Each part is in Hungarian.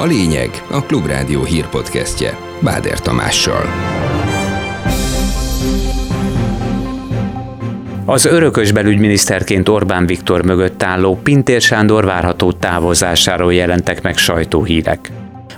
A lényeg a Klubrádió hírpodcastje Báder Tamással. Az örökös belügyminiszterként Orbán Viktor mögött álló Pintér Sándor várható távozásáról jelentek meg sajtóhírek.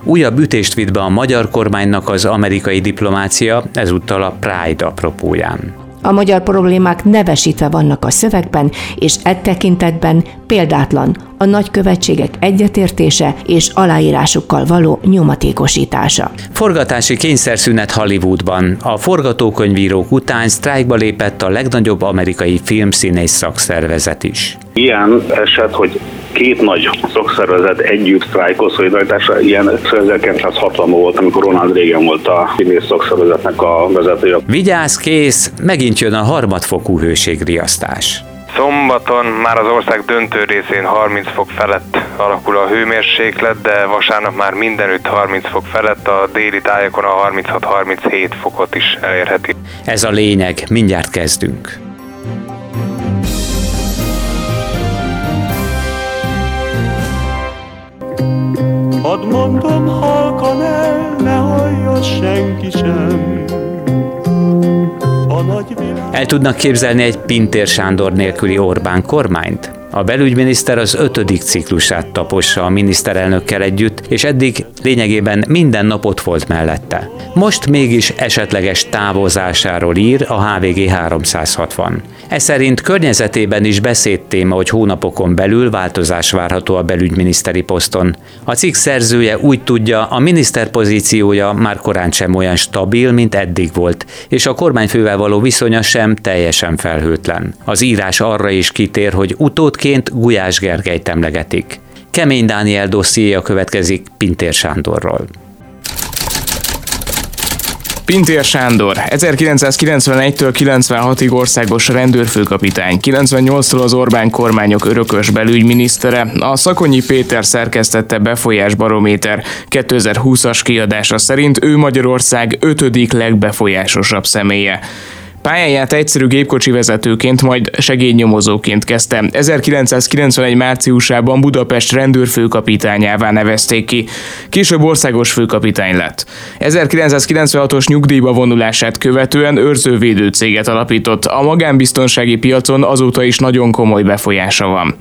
Újabb ütést vitt be a magyar kormánynak az amerikai diplomácia, ezúttal a Pride apropóján. A magyar problémák nevesítve vannak a szövegben, és e tekintetben példátlan a nagykövetségek egyetértése és aláírásukkal való nyomatékosítása. Forgatási kényszerszünet Hollywoodban. A forgatókönyvírók után sztrájkba lépett a legnagyobb amerikai filmszínész szakszervezet is. Ilyen eset, hogy két nagy szakszervezet együtt sztrájkol szolidaritásra, ilyen 1960 volt, amikor Ronald Reagan volt a színész szakszervezetnek a vezetője. Vigyázz, kész, megint jön a harmadfokú hőségriasztás. Szombaton már az ország döntő részén 30 fok felett alakul a hőmérséklet, de vasárnap már mindenütt 30 fok felett, a déli tájakon a 36-37 fokot is elérheti. Ez a lényeg, mindjárt kezdünk. Hadd mondom halkan el, ne hallja senki sem. El tudnak képzelni egy Pintér Sándor nélküli Orbán kormányt? A belügyminiszter az ötödik ciklusát tapossa a miniszterelnökkel együtt, és eddig lényegében minden nap ott volt mellette. Most mégis esetleges távozásáról ír a HVG 360. Ez szerint környezetében is beszédtéma, hogy hónapokon belül változás várható a belügyminiszteri poszton. A cikk szerzője úgy tudja, a miniszter pozíciója már korán sem olyan stabil, mint eddig volt, és a kormányfővel való viszonya sem teljesen felhőtlen. Az írás arra is kitér, hogy utódként Gulyás Gergelyt emlegetik. Kemény Dániel dossziéja következik Pintér Sándorról. Pintér Sándor, 1991-től 96-ig országos rendőrfőkapitány, 98-tól az Orbán kormányok örökös belügyminisztere, a Szakonyi Péter szerkesztette befolyásbarométer 2020-as kiadása szerint ő Magyarország ötödik legbefolyásosabb személye. Pályáját egyszerű gépkocsi vezetőként, majd segédnyomozóként kezdte. 1991 márciusában Budapest rendőrfőkapitányává nevezték ki. Később országos főkapitány lett. 1996-os nyugdíjba vonulását követően őrzővédő céget alapított. A magánbiztonsági piacon azóta is nagyon komoly befolyása van.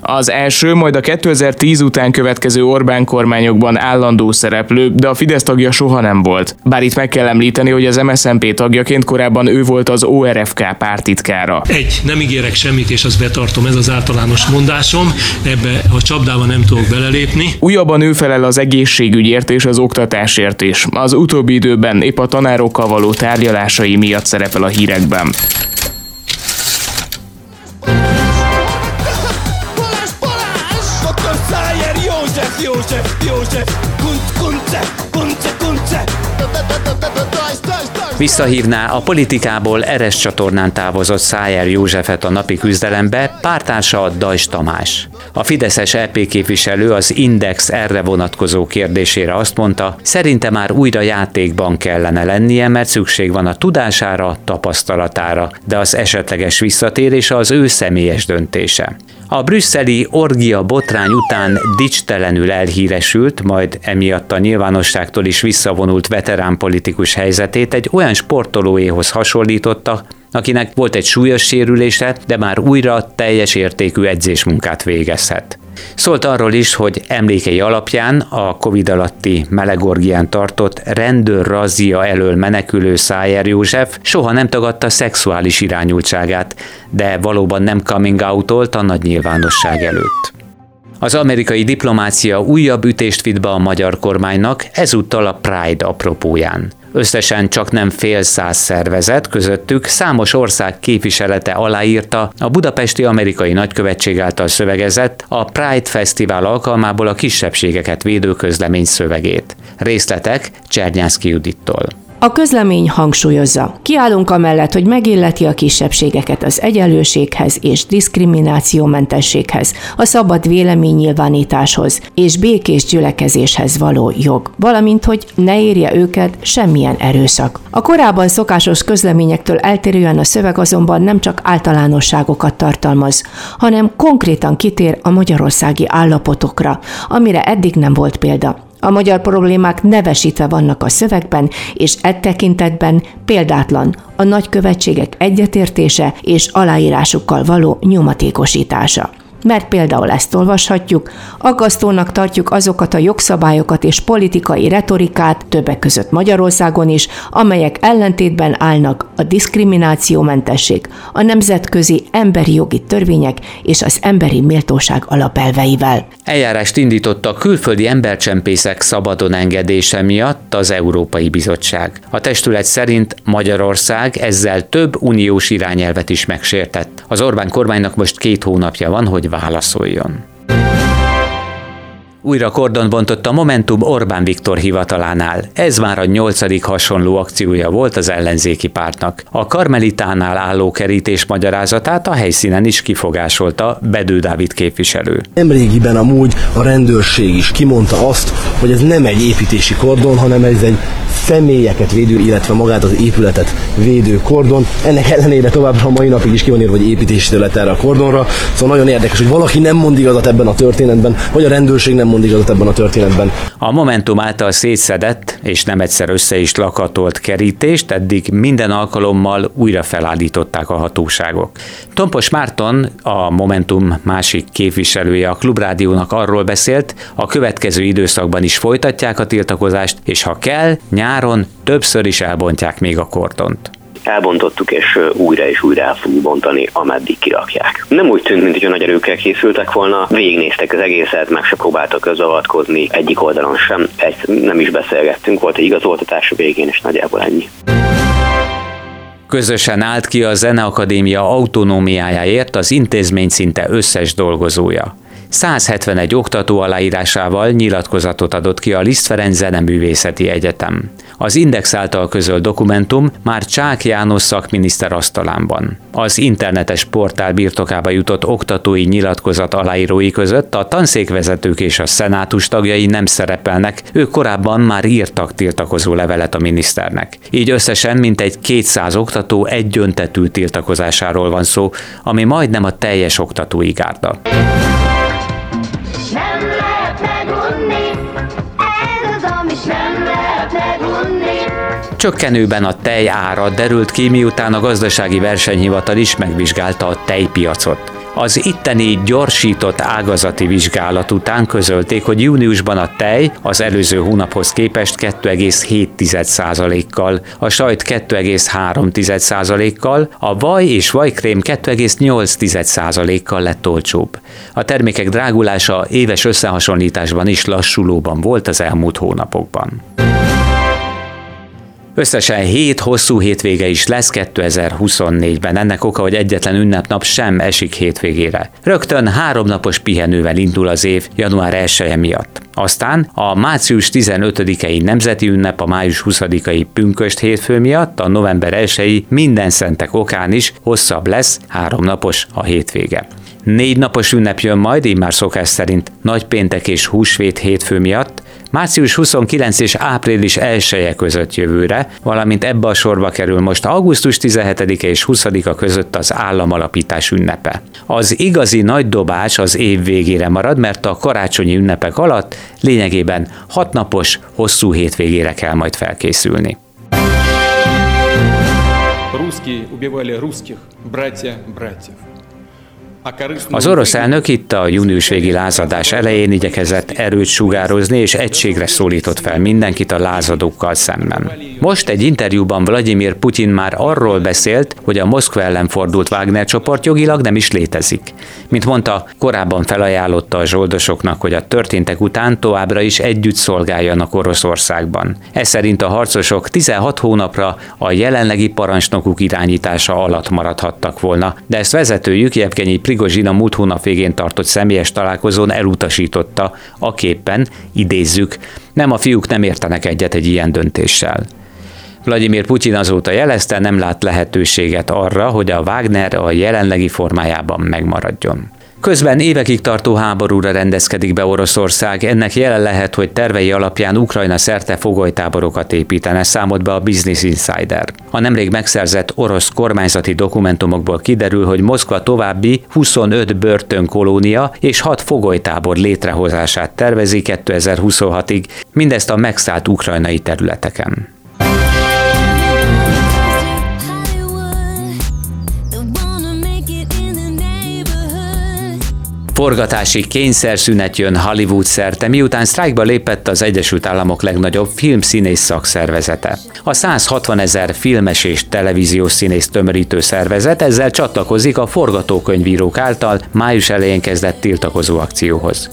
Az első, majd a 2010 után következő Orbán kormányokban állandó szereplő, de a Fidesz tagja soha nem volt. Bár itt meg kell említeni, hogy az MSZNP tagjaként korábban ő volt volt az ORFK pártitkára. Egy, nem ígérek semmit, és azt betartom, ez az általános mondásom, ebbe a csapdába nem tudok belelépni. Újabban ő felel az egészségügyért és az oktatásért is. Az utóbbi időben épp a tanárokkal való tárgyalásai miatt szerepel a hírekben. József, József, József, Kunce, Kunce, Visszahívná a politikából Eres csatornán távozott Szájer Józsefet a napi küzdelembe, pártársa Dajs Tamás. A Fideszes EP képviselő az Index erre vonatkozó kérdésére azt mondta, szerinte már újra játékban kellene lennie, mert szükség van a tudására, tapasztalatára, de az esetleges visszatérés az ő személyes döntése. A brüsszeli orgia botrány után dicstelenül elhíresült, majd emiatt a nyilvánosságtól is visszavonult veterán politikus helyzetét egy olyan sportolóéhoz hasonlította, akinek volt egy súlyos sérülése, de már újra teljes értékű edzésmunkát végezhet. Szólt arról is, hogy emlékei alapján a Covid alatti melegorgián tartott rendőrrazzia elől menekülő Szájer József soha nem tagadta szexuális irányultságát, de valóban nem coming out a nagy nyilvánosság előtt. Az amerikai diplomácia újabb ütést vitt be a magyar kormánynak, ezúttal a Pride apropóján. Összesen csak nem fél száz szervezet, közöttük számos ország képviselete aláírta a budapesti amerikai nagykövetség által szövegezett a Pride Fesztivál alkalmából a kisebbségeket védő közlemény szövegét. Részletek Csernyánszki Judittól. A közlemény hangsúlyozza, kiállunk amellett, hogy megilleti a kisebbségeket az egyenlőséghez és diszkriminációmentességhez, a szabad véleménynyilvánításhoz és békés gyülekezéshez való jog, valamint, hogy ne érje őket semmilyen erőszak. A korábban szokásos közleményektől eltérően a szöveg azonban nem csak általánosságokat tartalmaz, hanem konkrétan kitér a magyarországi állapotokra, amire eddig nem volt példa. A magyar problémák nevesítve vannak a szövegben, és e tekintetben példátlan a nagykövetségek egyetértése és aláírásukkal való nyomatékosítása mert például ezt olvashatjuk, aggasztónak tartjuk azokat a jogszabályokat és politikai retorikát, többek között Magyarországon is, amelyek ellentétben állnak a diszkriminációmentesség, a nemzetközi emberi jogi törvények és az emberi méltóság alapelveivel. Eljárást indított a külföldi embercsempészek szabadon engedése miatt az Európai Bizottság. A testület szerint Magyarország ezzel több uniós irányelvet is megsértett. Az Orbán kormánynak most két hónapja van, hogy válaszoljon. Újra kordon bontott a Momentum Orbán Viktor hivatalánál. Ez már a nyolcadik hasonló akciója volt az ellenzéki pártnak. A Karmelitánál álló kerítés magyarázatát a helyszínen is kifogásolta Bedő Dávid képviselő. Nemrégiben amúgy a rendőrség is kimondta azt, hogy ez nem egy építési kordon, hanem ez egy személyeket védő, illetve magát az épületet védő kordon. Ennek ellenére továbbra a mai napig is ki van hogy építési terület erre a kordonra. Szóval nagyon érdekes, hogy valaki nem mond igazat ebben a történetben, vagy a rendőrség nem mond igazat ebben a történetben. A Momentum által szétszedett és nem egyszer össze is lakatolt kerítést eddig minden alkalommal újra felállították a hatóságok. Tompos Márton, a Momentum másik képviselője a Klubrádiónak arról beszélt, a következő időszakban is folytatják a tiltakozást, és ha kell, nyáron többször is elbontják még a kortont elbontottuk, és újra és újra el fogjuk bontani, ameddig kirakják. Nem úgy tűnt, mint hogy a nagy erőkkel készültek volna, végignéztek az egészet, meg se próbáltak közavatkozni, egyik oldalon sem, egy, nem is beszélgettünk, volt egy igazoltatás a végén, és nagyjából ennyi. Közösen állt ki a Zeneakadémia autonómiájáért az intézmény szinte összes dolgozója. 171 oktató aláírásával nyilatkozatot adott ki a Liszt Ferenc Zeneművészeti Egyetem. Az Index által közölt dokumentum már Csák János szakminiszter asztalán Az internetes portál birtokába jutott oktatói nyilatkozat aláírói között a tanszékvezetők és a szenátus tagjai nem szerepelnek, ők korábban már írtak tiltakozó levelet a miniszternek. Így összesen mintegy 200 oktató egyöntetű tiltakozásáról van szó, ami majdnem a teljes oktatói gárda. Csökkenőben a tej ára derült ki, miután a gazdasági versenyhivatal is megvizsgálta a tejpiacot. Az itteni gyorsított ágazati vizsgálat után közölték, hogy júniusban a tej az előző hónaphoz képest 2,7%-kal, a sajt 2,3%-kal, a vaj és vajkrém 2,8%-kal lett olcsóbb. A termékek drágulása éves összehasonlításban is lassulóban volt az elmúlt hónapokban. Összesen 7 hosszú hétvége is lesz 2024-ben. Ennek oka, hogy egyetlen ünnepnap sem esik hétvégére. Rögtön három napos pihenővel indul az év január 1 miatt. Aztán a március 15-i nemzeti ünnep, a május 20-ai pünköst hétfő miatt, a november 1 minden szentek okán is hosszabb lesz, három napos a hétvége. Négy napos ünnep jön majd, így már szokás szerint nagypéntek és húsvét hétfő miatt, március 29 és április 1 között jövőre, valamint ebbe a sorba kerül most augusztus 17-e és 20-a között az államalapítás ünnepe. Az igazi nagy dobás az év végére marad, mert a karácsonyi ünnepek alatt lényegében hat napos, hosszú hétvégére kell majd felkészülni. Русские убивали русских, братья братьев. Az orosz elnök itt a június végi lázadás elején igyekezett erőt sugározni, és egységre szólított fel mindenkit a lázadókkal szemben. Most egy interjúban Vladimir Putyin már arról beszélt, hogy a Moszkva ellen fordult Wagner csoport jogilag nem is létezik. Mint mondta, korábban felajánlotta a zsoldosoknak, hogy a történtek után továbbra is együtt szolgáljanak Oroszországban. Ez szerint a harcosok 16 hónapra a jelenlegi parancsnokuk irányítása alatt maradhattak volna, de ezt vezetőjük Jevgenyi Prigozsin a múlt hónap végén tartott személyes találkozón elutasította, a képen, idézzük, nem a fiúk nem értenek egyet egy ilyen döntéssel. Vladimir Putyin azóta jelezte, nem lát lehetőséget arra, hogy a Wagner a jelenlegi formájában megmaradjon. Közben évekig tartó háborúra rendezkedik be Oroszország, ennek jelen lehet, hogy tervei alapján Ukrajna szerte fogolytáborokat építene, számolt be a Business Insider. A nemrég megszerzett orosz kormányzati dokumentumokból kiderül, hogy Moszkva további 25 börtönkolónia és 6 fogolytábor létrehozását tervezi 2026-ig, mindezt a megszállt ukrajnai területeken. Forgatási kényszerszünet jön Hollywood szerte, miután sztrájkba lépett az Egyesült Államok legnagyobb filmszínész szakszervezete. A 160 ezer filmes és televíziós színész tömörítő szervezet ezzel csatlakozik a forgatókönyvírók által május elején kezdett tiltakozó akcióhoz.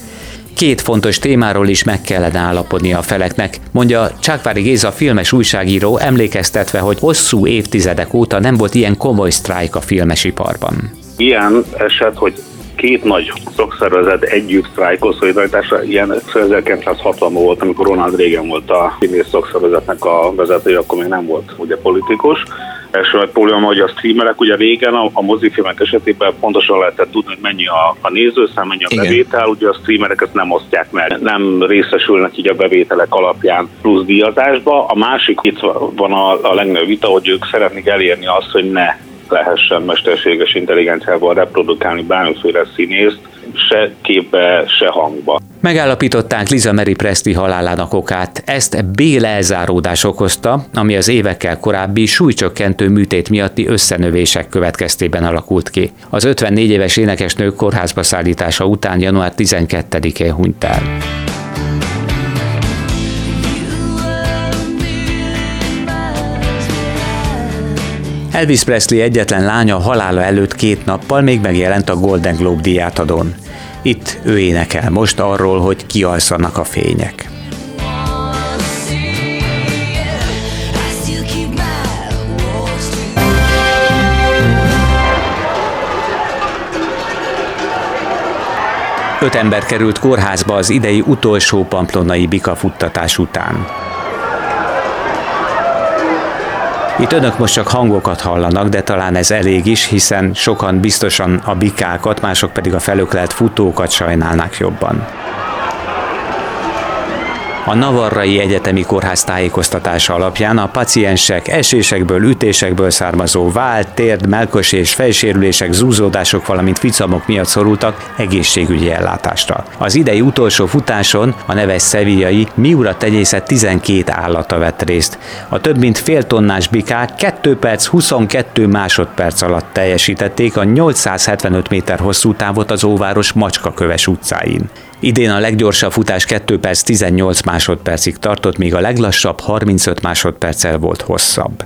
Két fontos témáról is meg kellene állapodni a feleknek, mondja Csákvári Géza filmes újságíró, emlékeztetve, hogy hosszú évtizedek óta nem volt ilyen komoly sztrájk a filmesiparban. Ilyen eset, hogy két nagy szakszervezet együtt sztrájkol szolidaritásra, ilyen 1960 volt, amikor Ronald Reagan volt a színész szakszervezetnek a vezetője, akkor még nem volt ugye politikus. Első nagy probléma, hogy a streamerek ugye régen a, a mozifilmek esetében pontosan lehetett tudni, hogy mennyi a, a nézőszám, mennyi a bevétel, ugye a streamerek ezt nem osztják meg, nem részesülnek így a bevételek alapján plusz díjazásba. A másik itt van a, a legnagyobb vita, hogy ők szeretnék elérni azt, hogy ne lehessen mesterséges intelligenciával reprodukálni bármiféle színészt, se képbe, se hangba. Megállapították Liza Mary Presti halálának okát. Ezt B-lezáródás okozta, ami az évekkel korábbi súlycsökkentő műtét miatti összenövések következtében alakult ki. Az 54 éves énekesnő kórházba szállítása után január 12-én hunyt el. Elvis Presley egyetlen lánya halála előtt két nappal még megjelent a Golden Globe díjátadón. Itt ő énekel most arról, hogy kialszanak a fények. Öt ember került kórházba az idei utolsó pamplonai bikafuttatás után. Itt önök most csak hangokat hallanak, de talán ez elég is, hiszen sokan biztosan a bikákat, mások pedig a felöklelt futókat sajnálnák jobban. A Navarrai Egyetemi Kórház tájékoztatása alapján a paciensek esésekből, ütésekből származó vált, térd, melkos és fejsérülések, zúzódások, valamint ficamok miatt szorultak egészségügyi ellátásra. Az idei utolsó futáson a neves szevijai Miura tenyészet 12 állata vett részt. A több mint fél tonnás bikák 2 perc 22 másodperc alatt teljesítették a 875 méter hosszú távot az óváros Macskaköves utcáin. Idén a leggyorsabb futás 2 perc 18 másodpercig tartott, míg a leglassabb 35 másodperccel volt hosszabb.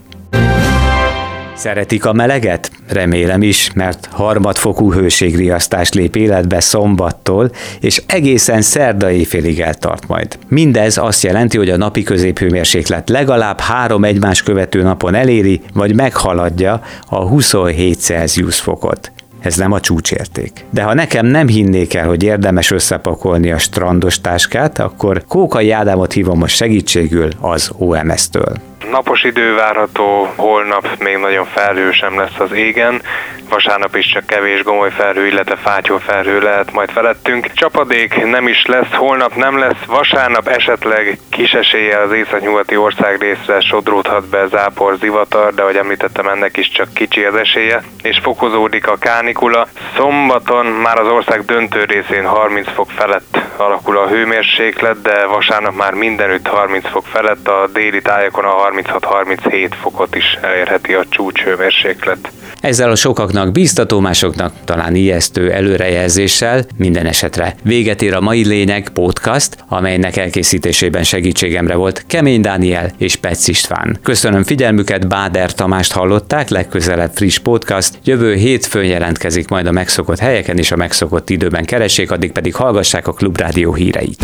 Szeretik a meleget? Remélem is, mert harmadfokú hőségriasztás lép életbe szombattól, és egészen szerda éjfélig eltart majd. Mindez azt jelenti, hogy a napi középhőmérséklet legalább három egymás követő napon eléri, vagy meghaladja a 27 Celsius fokot ez nem a csúcsérték. De ha nekem nem hinnék el, hogy érdemes összepakolni a strandos táskát, akkor Kókai Ádámot hívom most segítségül az OMS-től. Napos idő várható, holnap még nagyon felhő sem lesz az égen, vasárnap is csak kevés gomoly felhő, illetve fátyó felhő lehet majd felettünk. Csapadék nem is lesz, holnap nem lesz, vasárnap esetleg kis esélye az északnyugati ország részre sodródhat be zápor, zivatar, de ahogy említettem, ennek is csak kicsi az esélye, és fokozódik a kánikula. Szombaton már az ország döntő részén 30 fok felett alakul a hőmérséklet, de vasárnap már mindenütt 30 fok felett, a déli tájakon a 36-37 fokot is elérheti a csúcshőmérséklet. Ezzel a sokaknak bíztató, másoknak talán ijesztő előrejelzéssel minden esetre véget ér a mai lényeg podcast, amelynek elkészítésében segítségemre volt Kemény Dániel és Petsz István. Köszönöm figyelmüket, Báder Tamást hallották, legközelebb friss podcast. Jövő hétfőn jelentkezik majd a megszokott helyeken és a megszokott időben keressék, addig pedig hallgassák a Klubrádió híreit.